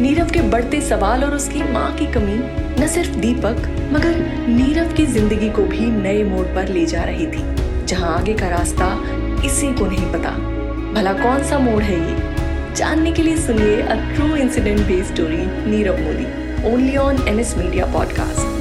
नीरव के बढ़ते सवाल और उसकी माँ की कमी, न सिर्फ़ दीपक, मगर नीरव की ज़िंदगी को भी नए मोड़ पर ले जा रही थी, जहाँ आगे का रास्ता किसी को नहीं पता। भला कौन सा मोड़ है ये? जानने के लिए सुनिए a true incident based story Nirav Modi only on N S media podcast